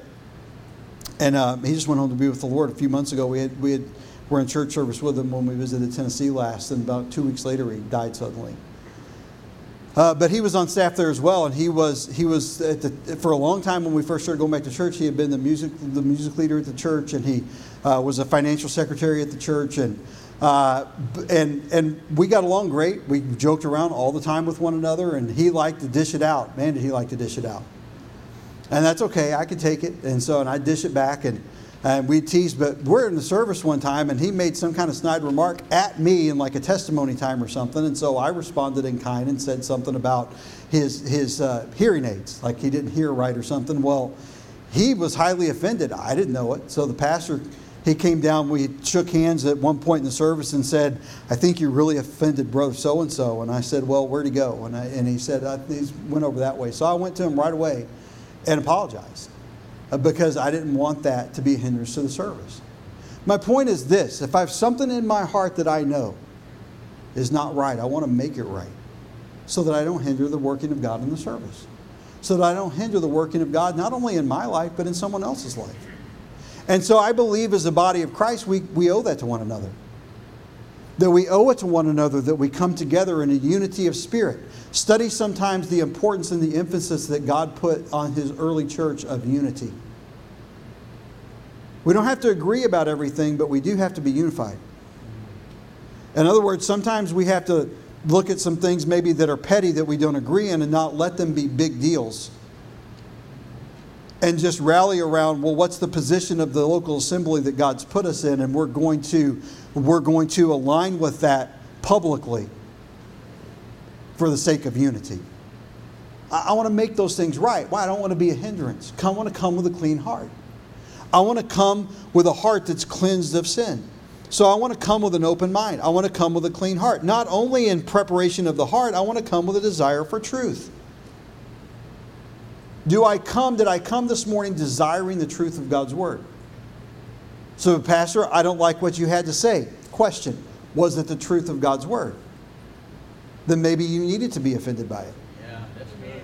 and uh, he just went home to be with the Lord a few months ago. We had we had were in church service with him when we visited Tennessee last, and about two weeks later he died suddenly. Uh, but he was on staff there as well, and he was he was the, for a long time when we first started going back to church. He had been the music the music leader at the church, and he uh, was a financial secretary at the church, and uh, and and we got along great. We joked around all the time with one another, and he liked to dish it out. Man, did he like to dish it out? And that's okay. I could take it, and so and I dish it back, and and we teased. But we're in the service one time, and he made some kind of snide remark at me in like a testimony time or something, and so I responded in kind and said something about his his uh, hearing aids, like he didn't hear right or something. Well, he was highly offended. I didn't know it, so the pastor he came down, we shook hands at one point in the service and said, I think you really offended brother so and so. And I said, Well, where'd he go? And, I, and he said, He went over that way. So I went to him right away and apologized Uh, because I didn't want that to be a hindrance to the service. My point is this if I have something in my heart that I know is not right, I want to make it right so that I don't hinder the working of God in the service. So that I don't hinder the working of God not only in my life, but in someone else's life. And so I believe as a body of Christ, we, we owe that to one another. That we owe it to one another that we come together in a unity of spirit. Study sometimes the importance and the emphasis that God put on his early church of unity. We don't have to agree about everything, but we do have to be unified. In other words, sometimes we have to look at some things maybe that are petty that we don't agree in and not let them be big deals. And just rally around, well, what's the position of the local assembly that God's put us in? And we're going to, we're going to align with that publicly for the sake of unity. I, I want to make those things right. Why? I don't want to be a hindrance. I want to come with a clean heart. I want to come with a heart that's cleansed of sin. So I want to come with an open mind. I want to come with a clean heart. Not only in preparation of the heart, I want to come with a desire for truth. Do I come, did I come this morning desiring the truth of God's word? So, Pastor, I don't like what you had to say. Question Was it the truth of God's word? Then maybe you needed to be offended by it. Yeah, that's good.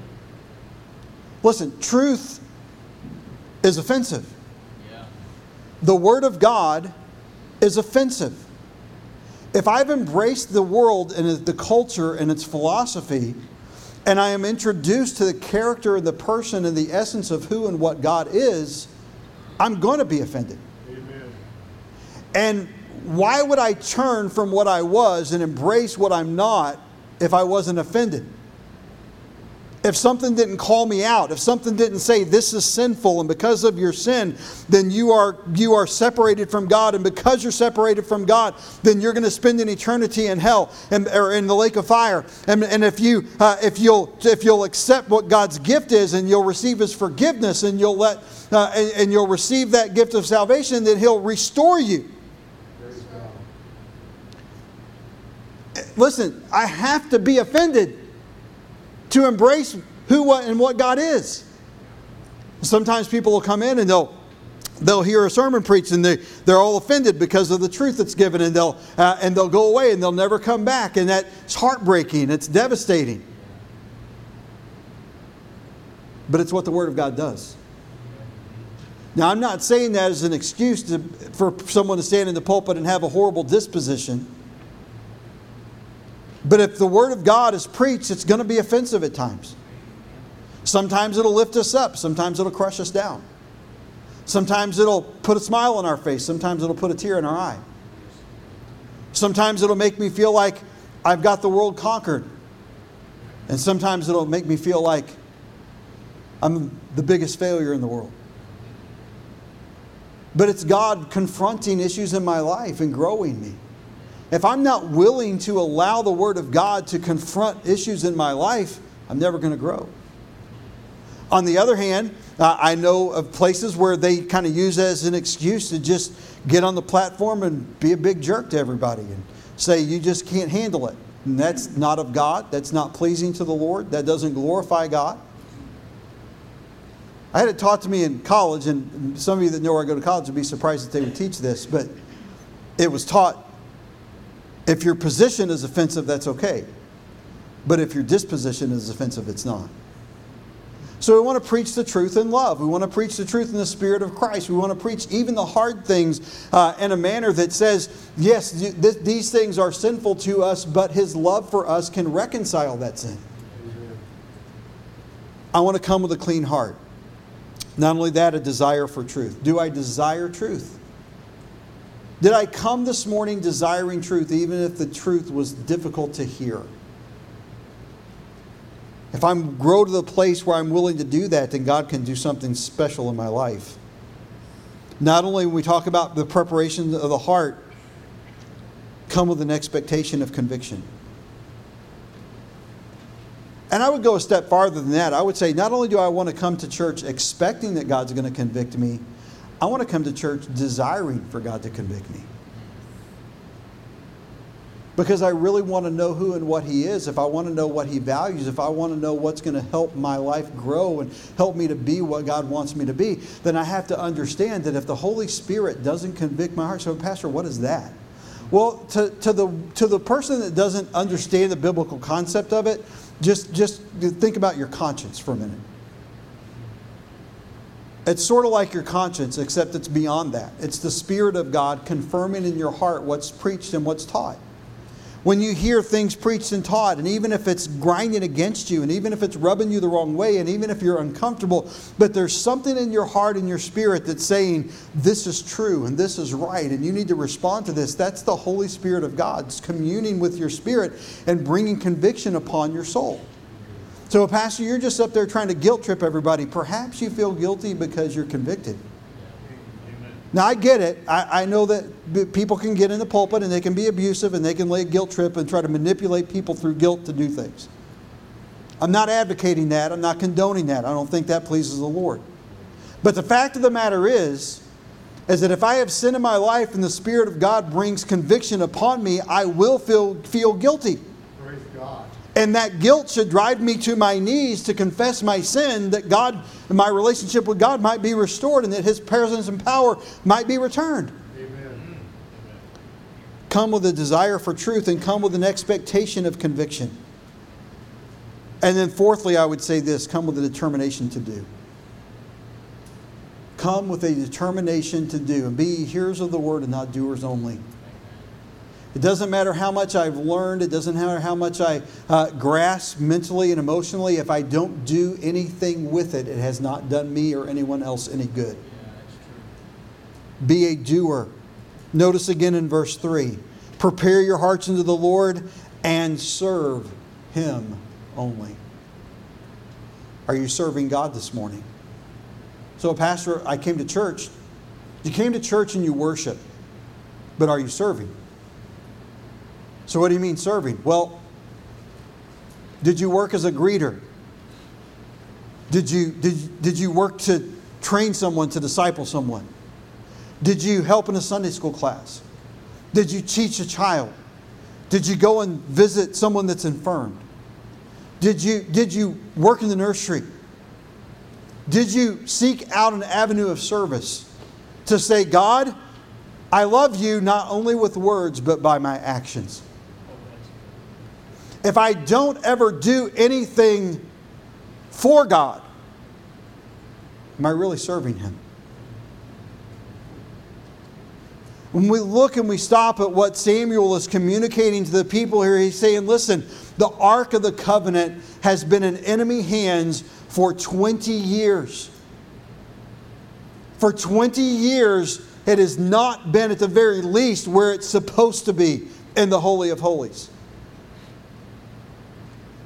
Listen, truth is offensive. Yeah. The word of God is offensive. If I've embraced the world and the culture and its philosophy, and I am introduced to the character and the person and the essence of who and what God is, I'm going to be offended. And why would I turn from what I was and embrace what I'm not if I wasn't offended? if something didn't call me out, if something didn't say this is sinful and because of your sin, then you are you are separated from God, and because you're separated from God, then you're going to spend an eternity in hell and or in the lake of fire. And, and if you uh, if you'll if you'll accept what God's gift is and you'll receive His forgiveness and you'll let uh, and, and you'll receive that gift of salvation, then He'll restore you. Praise God. Listen, I have to be offended to embrace who what, and what God is. Sometimes people will come in and they'll they'll hear a sermon preached and they, they're all offended because of the truth that's given and they'll uh, and they'll go away and they'll never come back. And that's heartbreaking. It's devastating. But it's what the word of god does. Now i'm not saying that as an excuse to, for someone to stand in the pulpit and have a horrible disposition but if the Word of God is preached, it's going to be offensive at times. Sometimes it'll lift us up, sometimes it'll crush us down. Sometimes it'll put a smile on our face, sometimes it'll put a tear in our eye. Sometimes it'll make me feel like I've got the world conquered. And sometimes it'll make me feel like I'm the biggest failure in the world. But it's God confronting issues in my life and growing me. If I'm not willing to allow the Word of God to confront issues in my life, I'm never going to grow. On the other hand, uh, I know of places where they kind of use as an excuse to just get on the platform and be a big jerk to everybody and say, you just can't handle it. And that's not of God. That's not pleasing to the Lord. That doesn't glorify God. I had it taught to me in college, and some of you that know where I go to college would be surprised that they would teach this, but it was taught if your position is offensive, that's okay. But if your disposition is offensive, it's not. So we want to preach the truth in love. We want to preach the truth in the Spirit of Christ. We want to preach even the hard things uh, in a manner that says, yes, th- these things are sinful to us, but His love for us can reconcile that sin. I want to come with a clean heart. Not only that, a desire for truth. Do I desire truth? Did I come this morning desiring truth, even if the truth was difficult to hear? If I grow to the place where I'm willing to do that, then God can do something special in my life. Not only when we talk about the preparation of the heart, come with an expectation of conviction. And I would go a step farther than that. I would say, not only do I want to come to church expecting that God's going to convict me, I want to come to church desiring for God to convict me. because I really want to know who and what He is, if I want to know what He values, if I want to know what's going to help my life grow and help me to be what God wants me to be, then I have to understand that if the Holy Spirit doesn't convict my heart, so, Pastor, what is that? Well, to, to, the, to the person that doesn't understand the biblical concept of it, just, just think about your conscience for a minute. It's sort of like your conscience, except it's beyond that. It's the Spirit of God confirming in your heart what's preached and what's taught when you hear things preached and taught, and even if it's grinding against you, and even if it's rubbing you the wrong way, and even if you're uncomfortable, but there's something in your heart and your spirit that's saying, This is true and this is right, and you need to respond to this. That's the Holy Spirit of God. It's communing with your spirit and bringing conviction upon your soul. So, Pastor, you're just up there trying to guilt trip everybody. Perhaps you feel guilty because you're convicted. Now, I get it. I, I, know that people can get in the pulpit and they can be abusive and they can lay a guilt trip and try to manipulate people through guilt to do things. I'm not advocating that. I'm not condoning that. I don't think that pleases the Lord. But the fact of the matter is, is that if I have sin in my life and the Spirit of God brings conviction upon me, I will feel, feel guilty. Praise God. And that guilt should drive me to my knees to confess my sin, that God, my relationship with God might be restored, and that His presence and power might be returned. Amen. Come with a desire for truth and come with an expectation of conviction. And then, fourthly, I would say this come with a determination to do. Come with a determination to do. And be hearers of the word and not doers only. It doesn't matter how much I've learned, it doesn't matter how much I uh, grasp mentally and emotionally. If I don't do anything with it, it has not done me or anyone else any good. Be a doer. Notice again in verse 3 prepare your hearts unto the Lord and serve Him only. Are you serving God this morning? So, Pastor, I came to church. You came to church and you worship, but are you serving? So, what do you mean serving? Well, did you work as a greeter? Did you, did, did you work to train someone to disciple someone? Did you help in a Sunday school class? Did you teach a child? Did you go and visit someone that's infirmed? Did you, did you work in the nursery? Did you seek out an avenue of service to say, God, I love you not only with words, but by my actions? If I don't ever do anything for God, am I really serving Him? When we look and we stop at what Samuel is communicating to the people here, he's saying, listen, the Ark of the Covenant has been in enemy hands for 20 years. For 20 years, it has not been at the very least where it's supposed to be in the Holy of Holies.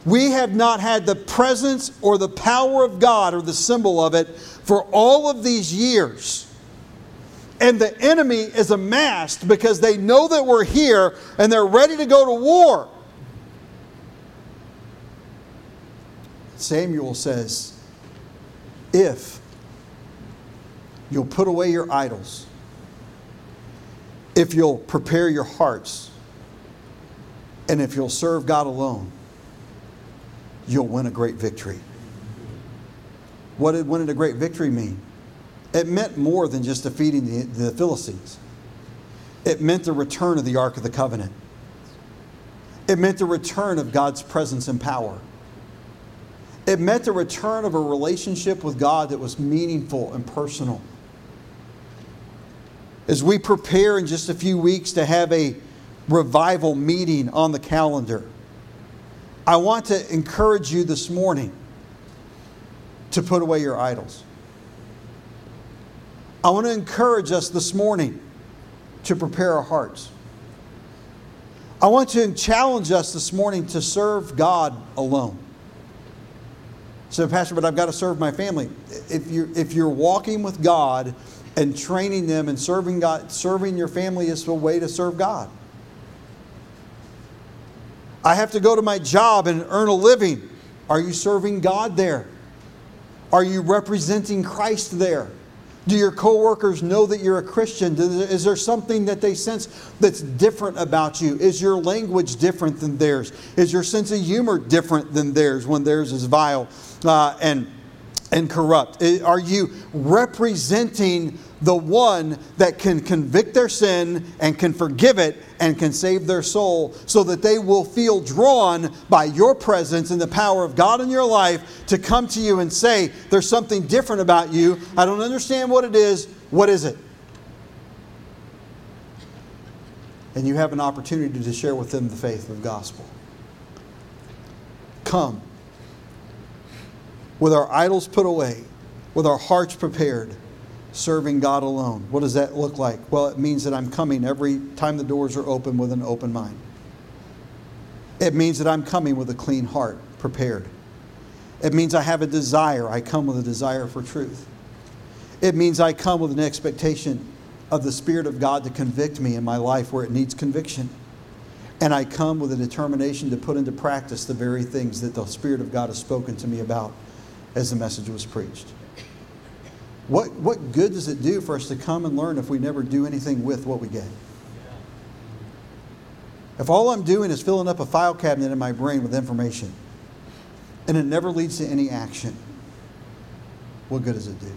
We have not had the presence or the power of God or the symbol of it for all of these years. And the enemy is amassed because they know that we're here and they're ready to go to war. Samuel says, If you'll put away your idols, if you'll prepare your hearts, and if you'll serve God alone, you'll win a great victory. What did winning a great victory mean? It meant more than just defeating the, the Philistines. It meant the return of the Ark of the Covenant. It meant the return of God's presence and power. It meant the return of a relationship with God that was meaningful and personal. As we prepare in just a few weeks to have a revival meeting on the calendar, I want to encourage you this morning to put away your idols. I want to encourage us this morning to prepare our hearts. I want to challenge us this morning to serve God alone. So, Pastor, but I've got to serve my family. If you're, if you're walking with God and training them and serving God, serving your family is a way to serve God. I have to go to my job and earn a living. Are you serving God there? Are you representing Christ there? Do your coworkers know that you're a Christian? Is there something that they sense that's different about you? Is your language different than theirs? Is your sense of humor different than theirs when theirs is vile uh, and, and corrupt? Are you representing the one that can convict their sin and can forgive it and can save their soul so that they will feel drawn by your presence and the power of God in your life to come to you and say, There's something different about you. I don't understand what it is. What is it? And you have an opportunity to share with them the faith of the gospel. Come with our idols put away, with our hearts prepared serving God alone. What does that look like? Well, it means that I'm coming every time the doors are open with an open mind. It means that I'm coming with a clean heart, prepared. It means I have a desire. I come with a desire for truth. It means I come with an expectation of the Spirit of God to convict me in my life where it needs conviction. And I come with a determination to put into practice the very things that the Spirit of God has spoken to me about as the message was preached. What, what good does it do for us to come and learn if we never do anything with what we get? If all I'm doing is filling up a file cabinet in my brain with information and it never leads to any action, what good does it do?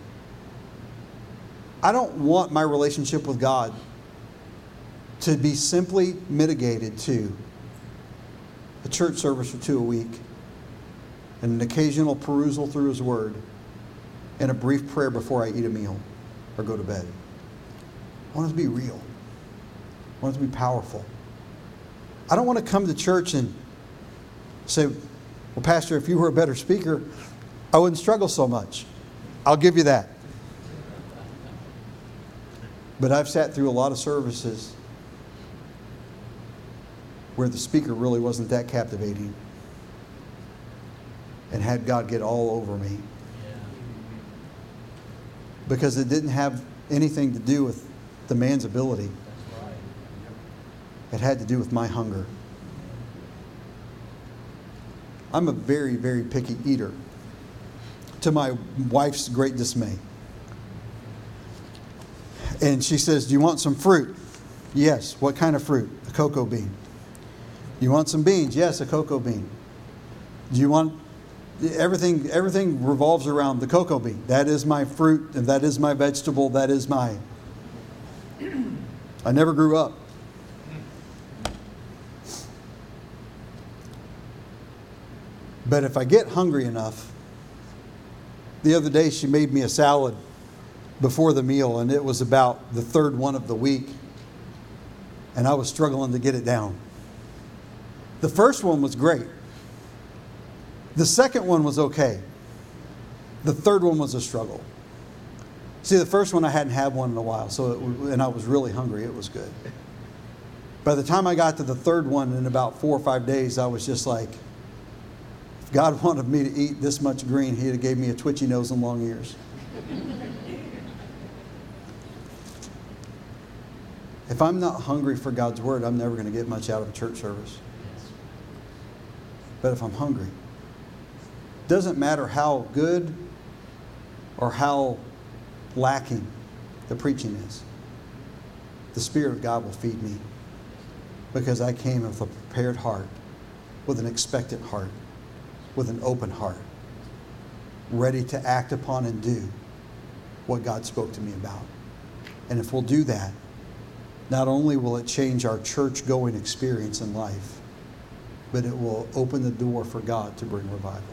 I don't want my relationship with God to be simply mitigated to a church service or two a week and an occasional perusal through His Word and a brief prayer before I eat a meal or go to bed. I want it to be real. I want it to be powerful. I don't want to come to church and say, Well, Pastor, if you were a better speaker, I wouldn't struggle so much. I'll give you that. But I've sat through a lot of services where the speaker really wasn't that captivating and had God get all over me because it didn't have anything to do with the man's ability. It had to do with my hunger. I'm a very, very picky eater, to my wife's great dismay. And she says, Do you want some fruit? Yes. What kind of fruit? A cocoa bean. You want some beans? Yes, a cocoa bean. Do you want everything everything revolves around the cocoa bean. That is my fruit, and that is my vegetable. That is my. I never grew up. But if I get hungry enough, the other day she made me a salad before the meal, and it was about the third one of the week, and I was struggling to get it down. The first one was great. The second one was okay. The third one was a struggle. See, the first one I hadn't had one in a while, so it, and I was really hungry. It was good. By the time I got to the third one in about four or five days, I was just like, if God wanted me to eat this much green, He'd have gave me a twitchy nose and long ears. if I'm not hungry for God's word, I'm never going to get much out of a church service. But if I'm hungry, doesn't matter how good or how lacking the preaching is. The Spirit of God will feed me because I came with a prepared heart, with an expectant heart, with an open heart, ready to act upon and do what God spoke to me about. And if we'll do that, not only will it change our church going experience in life, but it will open the door for God to bring revival.